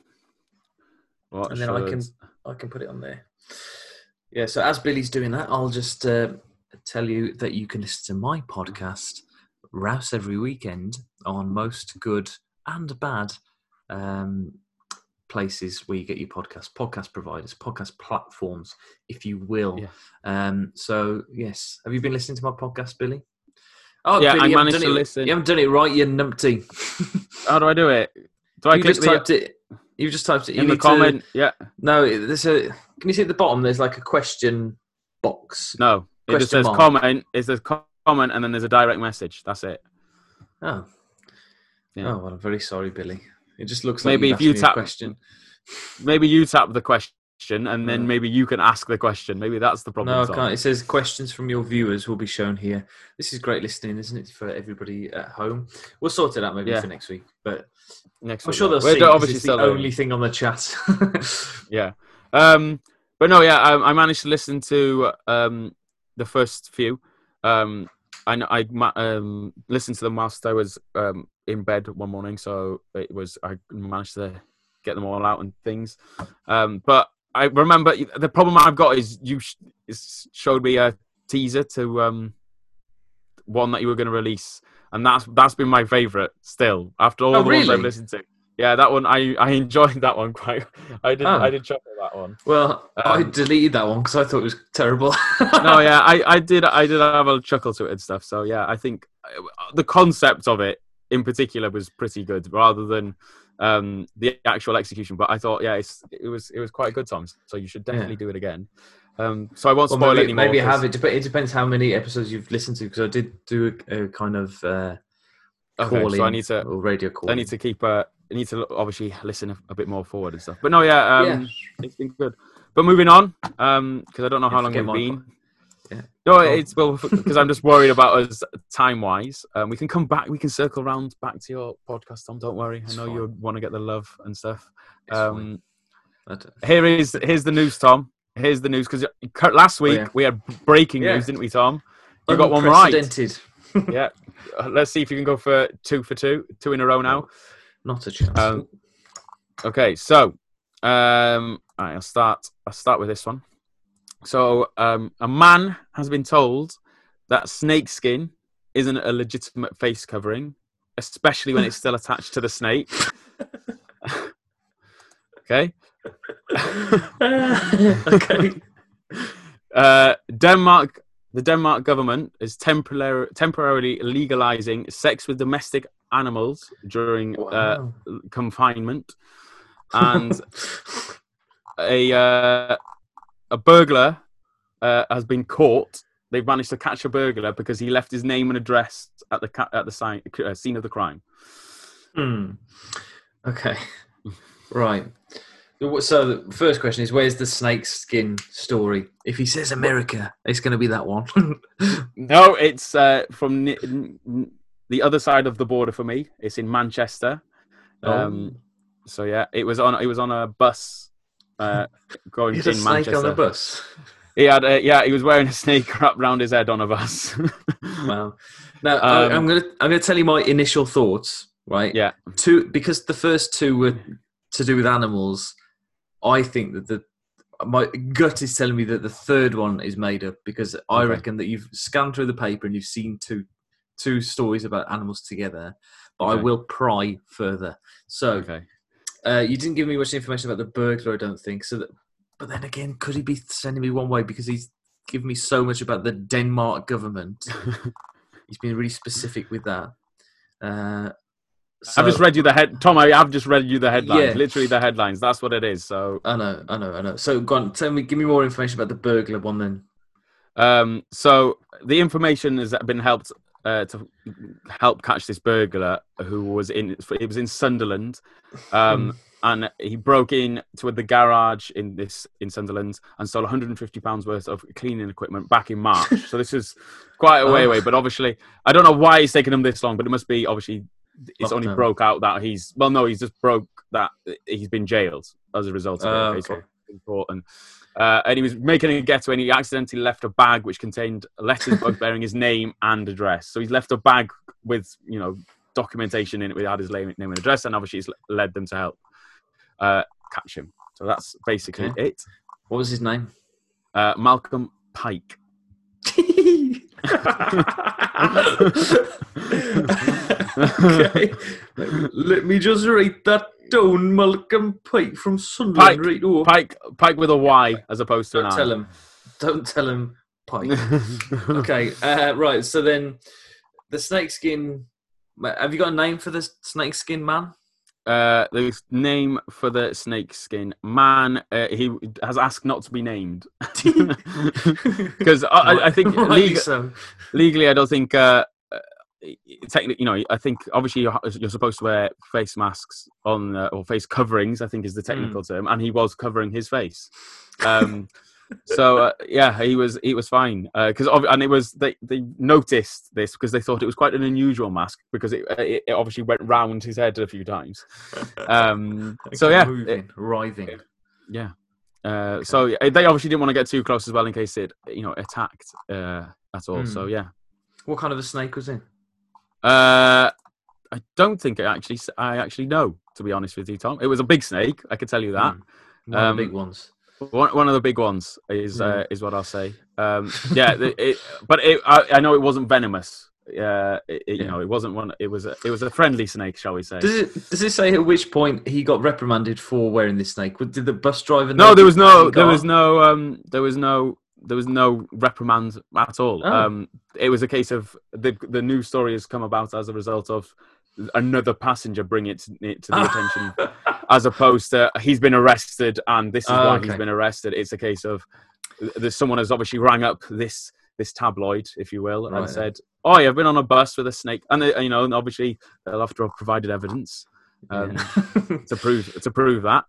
Speaker 2: What
Speaker 1: and then I can I can put it on there. Yeah. So as Billy's doing that, I'll just uh, tell you that you can listen to my podcast, Rouse every weekend, on most good and bad um, places where you get your podcast, podcast providers, podcast platforms, if you will.
Speaker 2: Yeah.
Speaker 1: Um, so yes, have you been listening to my podcast, Billy? Oh,
Speaker 2: Yeah,
Speaker 1: Billy,
Speaker 2: I managed to
Speaker 1: it-
Speaker 2: listen.
Speaker 1: You haven't done it right, you numpty.
Speaker 2: How do I do it? Do I
Speaker 1: you
Speaker 2: click
Speaker 1: just
Speaker 2: the,
Speaker 1: typed it. You just typed it. You
Speaker 2: in the
Speaker 1: need to-
Speaker 2: comment? Yeah.
Speaker 1: no, there's a. Can you see at the bottom? There's like a question box.
Speaker 2: No. It just says
Speaker 1: mark.
Speaker 2: comment. It says comment, and then there's a direct message. That's it.
Speaker 1: Oh.
Speaker 2: Yeah.
Speaker 1: Oh well, I'm very sorry, Billy. It just looks
Speaker 2: Maybe
Speaker 1: like
Speaker 2: if you
Speaker 1: asked me a
Speaker 2: tap-
Speaker 1: question.
Speaker 2: Maybe you tap the question, and then maybe you can ask the question. Maybe that's the problem.
Speaker 1: No, I can't. It says questions from your viewers will be shown here. This is great listening, isn't it, for everybody at home? We'll sort it out maybe
Speaker 2: Yeah.
Speaker 1: for next week, but
Speaker 2: Next
Speaker 1: I'm
Speaker 2: week,
Speaker 1: sure they'll
Speaker 2: We're
Speaker 1: see.
Speaker 2: obviously
Speaker 1: it's the only thing on the chat.
Speaker 2: Yeah. Um, but no, yeah, I, I managed to listen to um, the first few. Um, I I um, listened to them whilst I was um, in bed one morning, so it was I managed to get them all out and things. Um, but I remember the problem I've got is you sh- showed me a teaser to um, one that you were going to release, and that's that's been my favorite still after all
Speaker 1: Oh,
Speaker 2: the ones I've listened to. Yeah, that one I, I enjoyed that one quite. I did
Speaker 1: Oh.
Speaker 2: I did chuckle at that one.
Speaker 1: well, I
Speaker 2: Um,
Speaker 1: deleted that one because I thought it was terrible.
Speaker 2: No, yeah, I, I did I did have a chuckle to it and stuff. So yeah, I think uh, the concept of it in particular was pretty good, rather than um, the actual execution. But I thought, yeah, it's, it was it was quite a good, Tom. So you should definitely
Speaker 1: Yeah.
Speaker 2: do it again. Um, so I won't
Speaker 1: Well,
Speaker 2: spoil
Speaker 1: maybe,
Speaker 2: any more.
Speaker 1: maybe have it. It depends how many episodes you've listened to because I did do a, a kind of uh,
Speaker 2: Okay, so I need to
Speaker 1: or radio call.
Speaker 2: I need to keep uh, I need to obviously listen a, a bit more forward and stuff. But no, yeah, um,
Speaker 1: Yeah.
Speaker 2: it's been good. But moving on, because I don't know how long we've been. No,
Speaker 1: Oh.
Speaker 2: it's well because I'm just worried about us time wise. Um, we can come back. We can circle round back to your podcast, Tom. Don't worry.
Speaker 1: It's
Speaker 2: I know
Speaker 1: fine.
Speaker 2: you want to get the love and stuff. Um, here is here's the news, Tom. Here's the news because last week
Speaker 1: yeah.
Speaker 2: we had breaking
Speaker 1: Yeah.
Speaker 2: news, didn't we, Tom? You got one right. Yeah. Uh, Let's see if you can go for two for two, two in a row now.
Speaker 1: Not a chance.
Speaker 2: Um, Okay, so um, right, I'll start. I'll start with this one. So, um, a man has been told that snakeskin isn't a legitimate face covering, especially when it's still attached to the snake. okay.
Speaker 1: okay.
Speaker 2: Uh, Denmark the Denmark government is temporarily temporarily legalizing sex with domestic animals during uh, confinement, and a uh, a burglar uh, has been caught. They've managed to catch a burglar because he left his name and address at the ca- at the sign, uh, scene of the crime.
Speaker 1: Hmm. Okay. Right. So the first question is, where's the snake skin story? If he says America, it's going to be that one.
Speaker 2: No, it's uh, from ni- n- n- the other side of the border for me. It's in Manchester. Um, so yeah, it was on. It was on a bus uh, going
Speaker 1: He
Speaker 2: in
Speaker 1: had a snake
Speaker 2: Manchester.
Speaker 1: on a bus.
Speaker 2: He had, a, yeah, he was wearing a snake wrapped around his head on a bus.
Speaker 1: Wow. Now I,
Speaker 2: Um,
Speaker 1: I'm gonna I'm gonna tell you my initial thoughts. Right.
Speaker 2: yeah,
Speaker 1: Two because the first two were to do with animals. I think that the my gut is telling me that the third one is made up because I
Speaker 2: Okay.
Speaker 1: reckon that you've scanned through the paper and you've seen two two stories about animals together. But I will pry further. So
Speaker 2: okay.
Speaker 1: Uh, you didn't give me much information about the burglar. I don't think so. That, but then again, could he be sending me one way because he's given me so much about the Denmark government? he's been really specific with that. Uh,
Speaker 2: I've just read you the head, Tom. I have just read you the headlines.
Speaker 1: Yeah.
Speaker 2: Literally the headlines. That's what it is. So,
Speaker 1: I know, I know, I know. So, go on, tell me, give me more information about the burglar one then.
Speaker 2: um, so the information has been helped uh, to help catch this burglar who was in. It was in Sunderland. Um, and he broke in to the garage in this in Sunderland and stole 150 pounds worth of cleaning equipment back in March. so this is quite a way
Speaker 1: Oh.
Speaker 2: away. But obviously, I don't know why it's taken him this long. But it must be obviously it's only broke out that he's well, no, he's just broke that he's been jailed as a result of
Speaker 1: Oh,
Speaker 2: it.
Speaker 1: Okay.
Speaker 2: been caught and. Uh, and he was making a getaway and he accidentally left a bag which contained letters bearing his name and address. So he's left a bag with, you know, documentation in it with had his name, name and address, and obviously it's led them to help uh, catch him. So that's basically
Speaker 1: Okay.
Speaker 2: it.
Speaker 1: What was his name?
Speaker 2: Uh, Malcolm Pike.
Speaker 1: okay. Let me just write that down. Malcolm Pike from Sunderland.
Speaker 2: Pike.
Speaker 1: Right, oh.
Speaker 2: Pike, Pike with a Y as opposed to
Speaker 1: Don't
Speaker 2: an I.
Speaker 1: tell him. Don't tell him Pike. okay. Uh, right. So then, the snakeskin. Have you got a name for the snakeskin man?
Speaker 2: Uh, the name for the snake skin man. Uh, he has asked not to be named because I, I- think
Speaker 1: Rightly
Speaker 2: leg-
Speaker 1: so.
Speaker 2: legally, I don't think. Uh, uh, technically, you know, I think obviously you're, you're supposed to wear face masks on uh, or face coverings. I think is the technical term, and he was covering his face. Um, so uh, yeah, he was he was fine because and it was they they noticed this because they thought it was quite an unusual mask because it it, it obviously went round his head a few times. Um, so yeah,
Speaker 1: moving, writhing.
Speaker 2: yeah. Uh, so yeah, they obviously didn't want to get too close as well in case it you know attacked uh, at all. So
Speaker 1: Hmm.
Speaker 2: yeah.
Speaker 1: What kind of a snake was it?
Speaker 2: Uh, I don't think I actually I actually know to be honest with you, Tom. It was a big snake. I can tell you that.
Speaker 1: Hmm. One
Speaker 2: Um,
Speaker 1: big ones.
Speaker 2: One, one of the big ones is
Speaker 1: Mm.
Speaker 2: uh, is what I'll say. Um, yeah, it, but it, I, I know it wasn't venomous. Uh, it, it- you know, it wasn't one. It was a, it was a friendly snake, shall we say?
Speaker 1: Does it does it say at which point he got reprimanded for wearing this snake? Did the bus driver?
Speaker 2: no, there was no, there was no, um, there was no, there was no reprimand at all.
Speaker 1: Oh.
Speaker 2: Um, it was a case of the the news story has come about as a result of another passenger bring it to, it to the attention as opposed to he's been arrested and this is
Speaker 1: Oh,
Speaker 2: why
Speaker 1: okay.
Speaker 2: he's been arrested. It's a case of there's someone has obviously rang up this this tabloid, if you will,
Speaker 1: Right.
Speaker 2: and said, "Oh, yeah, I've been on a bus with a snake," and they, you know, and obviously they'll have to have provided evidence um,
Speaker 1: Yeah.
Speaker 2: to prove to prove that.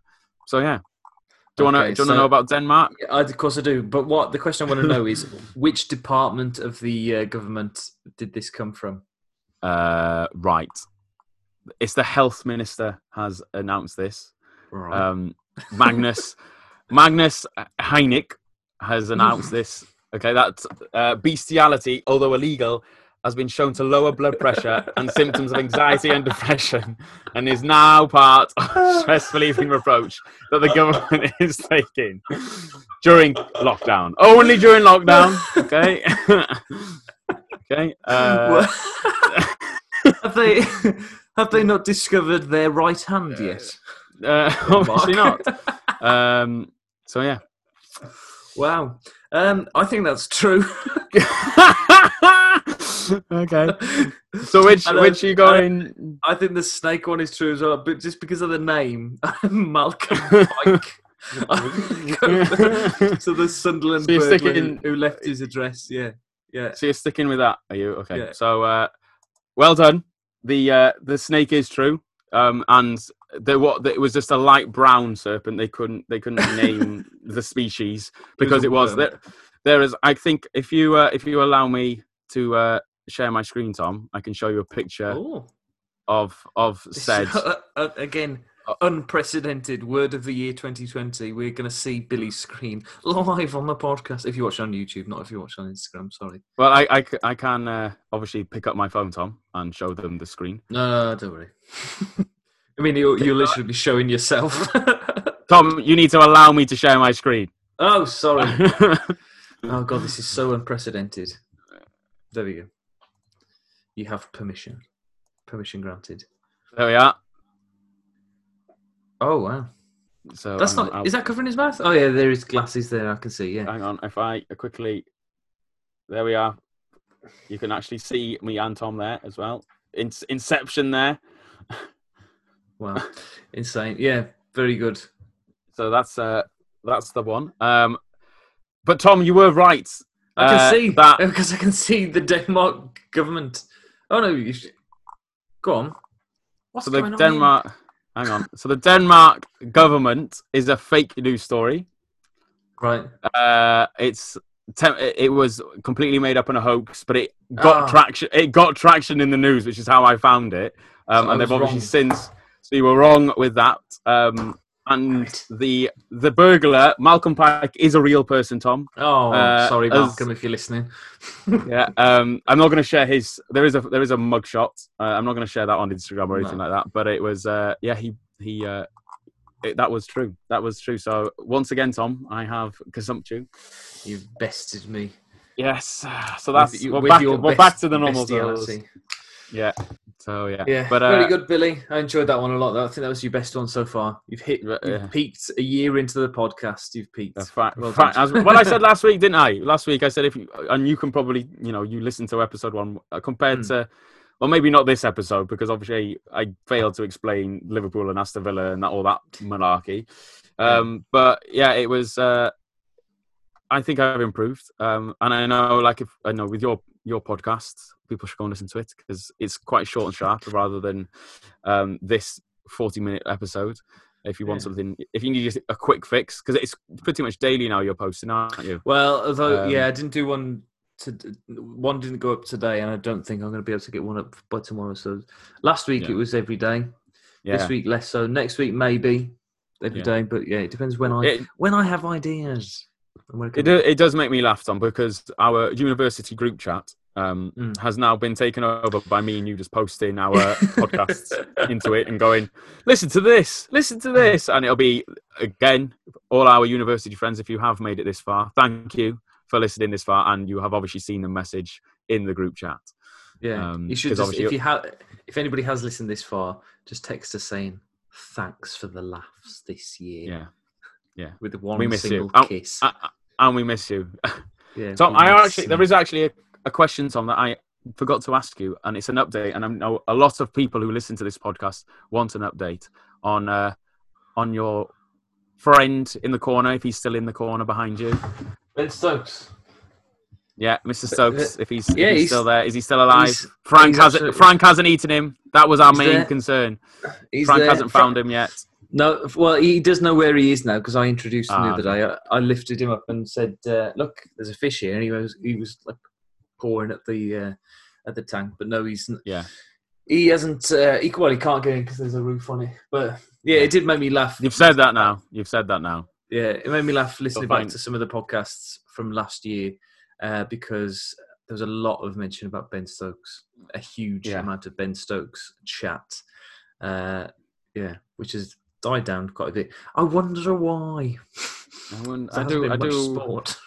Speaker 2: So yeah, do you want to
Speaker 1: Okay,
Speaker 2: want to
Speaker 1: so-
Speaker 2: know about Denmark?
Speaker 1: I, of course I do. But what the question I want to know is which department of the uh, government did this come from?
Speaker 2: Uh, right, it's the health minister has announced this.
Speaker 1: Right.
Speaker 2: Um, Magnus Magnus Heunicke has announced this. Okay, that uh, bestiality, although illegal, has been shown to lower blood pressure and symptoms of anxiety and depression, and is now part of stress relieving approach that the government is taking during lockdown. Only during lockdown. Okay. okay. Uh,
Speaker 1: have they have they not discovered their right hand yet?
Speaker 2: uh, obviously not. Um, so yeah.
Speaker 1: Wow. Um, I think that's true.
Speaker 2: okay. So which
Speaker 1: I don't-
Speaker 2: which you going?
Speaker 1: I think the snake one is true as well, but just because of the name, Malcolm Pike. so the Sunderland
Speaker 2: So sticking-
Speaker 1: who left his address. Yeah, yeah.
Speaker 2: So you're sticking with that, are you? Okay.
Speaker 1: Yeah.
Speaker 2: So uh, well done. The uh, the snake is true. Um, and the what it was just a light brown serpent. They couldn't they couldn't name the species because it was
Speaker 1: worm.
Speaker 2: there. There is. I think if you uh, if you allow me to uh, share my screen, Tom, I can show you a picture
Speaker 1: Oh,
Speaker 2: of of said.
Speaker 1: again. Unprecedented word of the year 2020. We're going to see Billy's screen live on the podcast. If you watch on YouTube, not if you watch on Instagram. Sorry.
Speaker 2: Well, I I can uh, obviously pick up my phone, Tom, and show them the screen.
Speaker 1: No, no, don't worry. I mean, you'll, you'll literally be showing yourself.
Speaker 2: Tom, you need to allow me to share my screen.
Speaker 1: oh, sorry. Oh god, this is so unprecedented. There we go. You have permission. Permission granted.
Speaker 2: there we are.
Speaker 1: Oh wow,
Speaker 2: So
Speaker 1: that's
Speaker 2: hang on,
Speaker 1: not—is that covering his mouth? Oh yeah, there is glasses there. I can see. Yeah.
Speaker 2: Hang on, if I quickly, there we are. You can actually see me and Tom there as well. In- Inception there.
Speaker 1: Wow, insane. Yeah, very good.
Speaker 2: So that's uh that's the one. Um, but Tom, you were right.
Speaker 1: I can
Speaker 2: Uh,
Speaker 1: see
Speaker 2: that.
Speaker 1: because I can see the Denmark government. Oh no, you should... go on. What's
Speaker 2: So the
Speaker 1: on here?
Speaker 2: Hang on. So the Denmark government is a fake news story.
Speaker 1: Right.
Speaker 2: Uh, it's te- it was completely made up in a hoax, but it got
Speaker 1: Ah.
Speaker 2: traction. It got traction in the news, which is how I found it. Um,
Speaker 1: So
Speaker 2: and they've obviously
Speaker 1: wrong.
Speaker 2: since. So you were wrong with that. Um, and
Speaker 1: Right.
Speaker 2: the the burglar Malcolm Pike is a real person, Tom.
Speaker 1: Oh,
Speaker 2: Uh,
Speaker 1: sorry,
Speaker 2: as-
Speaker 1: Malcolm, if you're listening.
Speaker 2: Yeah. Um, I'm not going to share his. There is a there is a mugshot. Uh, I'm not going to share that on Instagram or anything
Speaker 1: No.
Speaker 2: like that. But it was. Uh, yeah. He he. Uh, it, that was true. That was true. So once again, Tom, I have consumption.
Speaker 1: You've bested me.
Speaker 2: Yes. So that's
Speaker 1: With you-
Speaker 2: we're back.
Speaker 1: your
Speaker 2: We're
Speaker 1: best-
Speaker 2: back to the normal Yeah. So yeah.
Speaker 1: Yeah,
Speaker 2: But uh,
Speaker 1: very good, Billy. I enjoyed that one a lot. I think that was your best one so far. You've hit, you've
Speaker 2: yeah.
Speaker 1: peaked a year into the podcast. You've peaked.
Speaker 2: uh, fa-
Speaker 1: Well
Speaker 2: fa-
Speaker 1: done.
Speaker 2: as, well, I said last week, didn't I? Last week I said if you, and you can probably, you know, you listen to episode one uh, compared
Speaker 1: Mm.
Speaker 2: to, well, maybe not this episode because obviously I failed to explain Liverpool and Aston Villa and that, all that malarkey. Um, But yeah, it was. Uh, I think I've improved, um, and I know, like, if I know with your your podcast, people should go and listen to it because it's quite short and sharp rather than um, this forty minute episode. If you want
Speaker 1: Yeah.
Speaker 2: something, if you need a quick fix, because it's pretty much daily now. You're posting, aren't you?
Speaker 1: Well, although
Speaker 2: Um,
Speaker 1: yeah, I didn't do one. To, one didn't go up today, and I don't think I'm going to be able to get one up by tomorrow. So last week
Speaker 2: Yeah.
Speaker 1: it was every day.
Speaker 2: Yeah.
Speaker 1: This week less so. Next week maybe every day. But yeah, it depends when I
Speaker 2: It,
Speaker 1: when I have ideas. And when I
Speaker 2: it, do- it does make me laugh, Tom, because our university group chat um,
Speaker 1: Mm.
Speaker 2: has now been taken over by me and you just posting our podcasts into it and going, listen to this, listen to this. And it'll be, again, all our university friends, if you have made it this far, thank you for listening this far. And you have obviously seen the message in the group chat.
Speaker 1: Yeah,
Speaker 2: Um,
Speaker 1: you should just,
Speaker 2: obviously-
Speaker 1: if you have if anybody has listened this far, just text us saying thanks for the laughs this year
Speaker 2: Yeah.
Speaker 1: With the one
Speaker 2: We miss you.
Speaker 1: single
Speaker 2: Oh,
Speaker 1: kiss.
Speaker 2: And we miss you.
Speaker 1: yeah,
Speaker 2: Tom, I actually
Speaker 1: you.
Speaker 2: there is actually a, a question, Tom, that I forgot to ask you, and it's an update. And I know a lot of people who listen to this podcast want an update on uh, on your friend in the corner, if he's still in the corner behind you.
Speaker 1: Ben Stokes.
Speaker 2: Yeah, Mr. Stokes, if he's, if he's,
Speaker 1: he's-
Speaker 2: still there, is he still alive? Frank hasn't
Speaker 1: absolutely-
Speaker 2: Frank hasn't eaten him. That was our
Speaker 1: He's
Speaker 2: main
Speaker 1: there.
Speaker 2: concern.
Speaker 1: He's
Speaker 2: Frank
Speaker 1: there.
Speaker 2: hasn't
Speaker 1: Fra-
Speaker 2: found him yet.
Speaker 1: No, well, he does know where he is now because I introduced him
Speaker 2: Ah,
Speaker 1: the other day. I, I lifted him up and said, uh, "Look, there's a fish here," and he was he was like pouring at the uh, at the tank, but no, he's
Speaker 2: Yeah.
Speaker 1: he hasn't. Uh, he, well, he can't get in because there's a roof on it. But yeah, it did make me laugh.
Speaker 2: You've said that now. You've said that now.
Speaker 1: Yeah, it made me laugh listening back to some of the podcasts from last year uh, because there was a lot of mention about Ben Stokes, a huge
Speaker 2: Yeah.
Speaker 1: amount of Ben Stokes chat. Uh, yeah, which has died down quite a bit. I wonder why.
Speaker 2: I, I do. I do.
Speaker 1: Sport.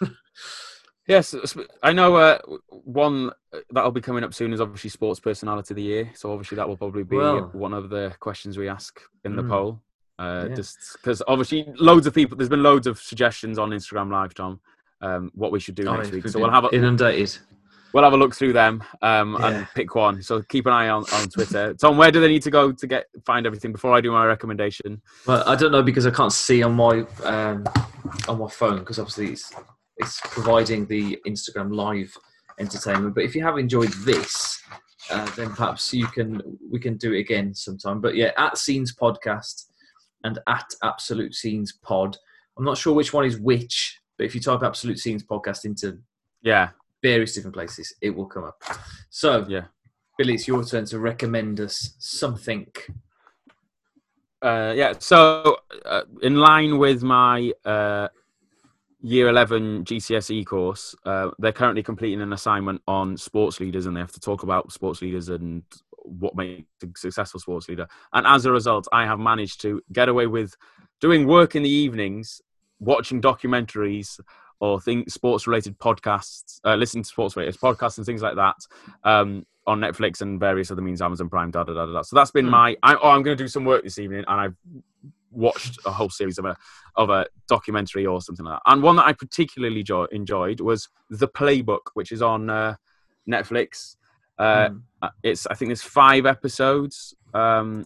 Speaker 2: Yes, I know. Uh, one uh, that'll be coming up soon is obviously Sports Personality of the Year. So obviously that will probably be
Speaker 1: Well.
Speaker 2: one of the questions we ask in the
Speaker 1: Mm.
Speaker 2: poll. Uh,
Speaker 1: Yeah.
Speaker 2: Just because obviously loads of people, there's been loads of suggestions on Instagram Live, Tom, um, what we should do
Speaker 1: Oh,
Speaker 2: next week. So we'll have a,
Speaker 1: inundated.
Speaker 2: We'll have a look through them um,
Speaker 1: Yeah.
Speaker 2: and pick one. So keep an eye on, on Twitter. Tom, where do they need to go to get find everything before I do my recommendation?
Speaker 1: Well, I don't know because I can't see on my um, on my phone because obviously it's it's providing the Instagram live entertainment. But if you have enjoyed this, uh, then perhaps you can we can do it again sometime. But yeah, at Scenes Podcast and at Absolute Scenes Pod. I'm not sure which one is which, but if you type Absolute Scenes Podcast into
Speaker 2: Yeah,
Speaker 1: various different places, it will come up. So
Speaker 2: yeah.
Speaker 1: Billy, it's your turn to recommend us something.
Speaker 2: Uh, yeah, so uh, in line with my uh, year 11 GCSE course, uh, they're currently completing an assignment on sports leaders and they have to talk about sports leaders and what makes a successful sports leader. And as a result, I have managed to get away with doing work in the evenings, watching documentaries or things, sports related podcasts, uh, listening to sports related podcasts and things like that. Um, on Netflix and various other means, Amazon Prime, da da da da. da. So that's been
Speaker 1: Hmm.
Speaker 2: my. I, oh, I'm going to do some work this evening, and I've watched a whole series of a of a documentary or something like that. And one that I particularly jo- enjoyed was The Playbook, which is on uh, Netflix. Uh,
Speaker 1: Mm.
Speaker 2: it's I think there's five episodes um,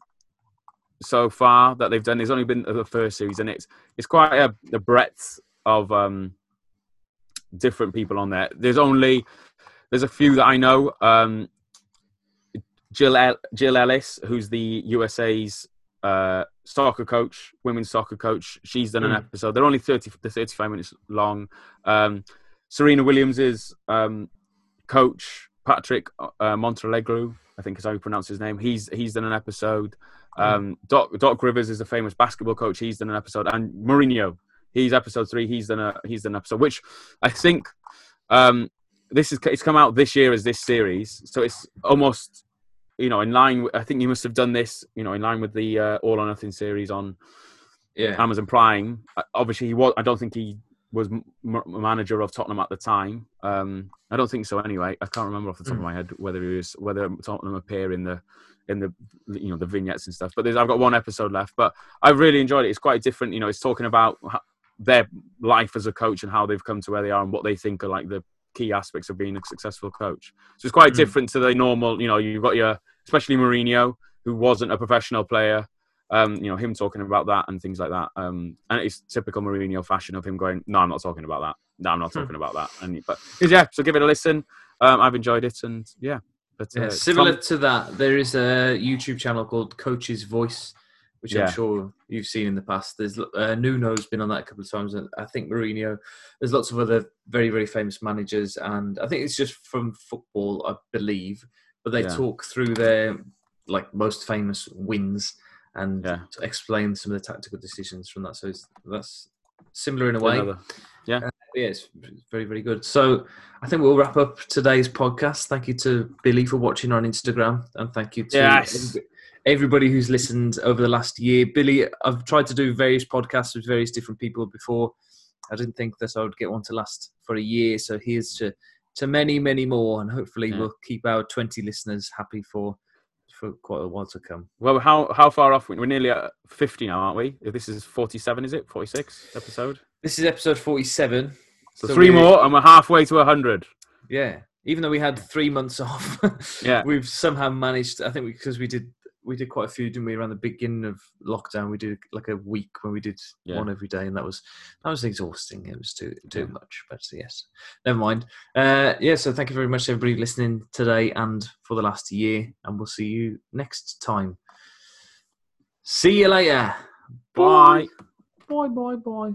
Speaker 2: so far that they've done. There's only been the first series, and it's it's quite a, a breadth of um, different people on there. There's only there's a few that I know. Um, Jill El- Jill Ellis, who's the USA's uh, soccer coach, women's soccer coach. She's done an
Speaker 1: Mm.
Speaker 2: episode. They're only 30 to 35 minutes long. Um, Serena Williams is um, coach Patrick uh, Montalegru, I think is how you pronounce his name. He's he's done an episode. Um, Doc Doc Rivers is a famous basketball coach. He's done an episode, and Mourinho, he's episode three. He's done a he's done an episode, which I think um, this is it's come out this year as this series, so it's almost you know in line. With, I think you must have done this, you know, in line with the uh, All or Nothing series on
Speaker 1: Yeah.
Speaker 2: Amazon Prime. Uh, Obviously, he was. I don't think he was m- manager of Tottenham at the time. Um, I don't think so. Anyway, I can't remember off the top of
Speaker 1: Mm.
Speaker 2: my head whether he was whether Tottenham appear in the in the you know the vignettes and stuff. But there's, I've got one episode left. But I really enjoyed it. It's quite different. You know, it's talking about their life as a coach and how they've come to where they are and what they think are like the key aspects of being a successful coach. So it's quite
Speaker 1: Mm.
Speaker 2: different to the normal. You know, you've got your especially Mourinho, who wasn't a professional player um, you know, him talking about that and things like that. Um, and it's typical Mourinho fashion of him going, "No, I'm not talking about that. No, I'm not
Speaker 1: Hmm.
Speaker 2: talking about that." And but yeah, so give it a listen. Um, I've enjoyed it, and yeah, but uh,
Speaker 1: Yeah, similar
Speaker 2: Tom-
Speaker 1: to that, there is a YouTube channel called Coaches' Voice, which
Speaker 2: Yeah.
Speaker 1: I'm sure you've seen in the past. There's uh, Nuno's been on that a couple of times, and I think Mourinho. There's lots of other very very famous managers, and I think it's just from football, I believe. But they
Speaker 2: Yeah.
Speaker 1: talk through their like most famous wins and
Speaker 2: Yeah.
Speaker 1: explain some of the tactical decisions from that. So it's, that's similar in a way.
Speaker 2: another-
Speaker 1: yeah, it's very, very good. So I think we'll wrap up today's podcast. Thank you to Billy for watching on Instagram, and thank you to
Speaker 2: Yes.
Speaker 1: Every- everybody who's listened over the last year. Billy, I've tried to do various podcasts with various different people before. I didn't think that I would get one to last for a year. So here's to to many, many more, and hopefully
Speaker 2: Yeah.
Speaker 1: we'll keep our 20 listeners happy for for quite a while to come.
Speaker 2: Well, how how far off? We're nearly at 50 now, aren't we? This is 47, is it? 46 episode.
Speaker 1: This is episode 47.
Speaker 2: So,
Speaker 1: So
Speaker 2: 3
Speaker 1: we-
Speaker 2: more, and we're halfway to 100.
Speaker 1: Yeah, even though we had three months off,
Speaker 2: Yeah.
Speaker 1: we've somehow managed. I think because we did we did quite a few, didn't we? Around the beginning of lockdown, we did like a week when we did
Speaker 2: Yeah.
Speaker 1: one every day, and that was that was exhausting. It was too too
Speaker 2: Yeah.
Speaker 1: much. But yes, never mind. Uh, yeah, so thank you very much, everybody, listening today and for the last year, and we'll see you next time. See you later.
Speaker 2: Bye.
Speaker 1: Bye. Bye. Bye.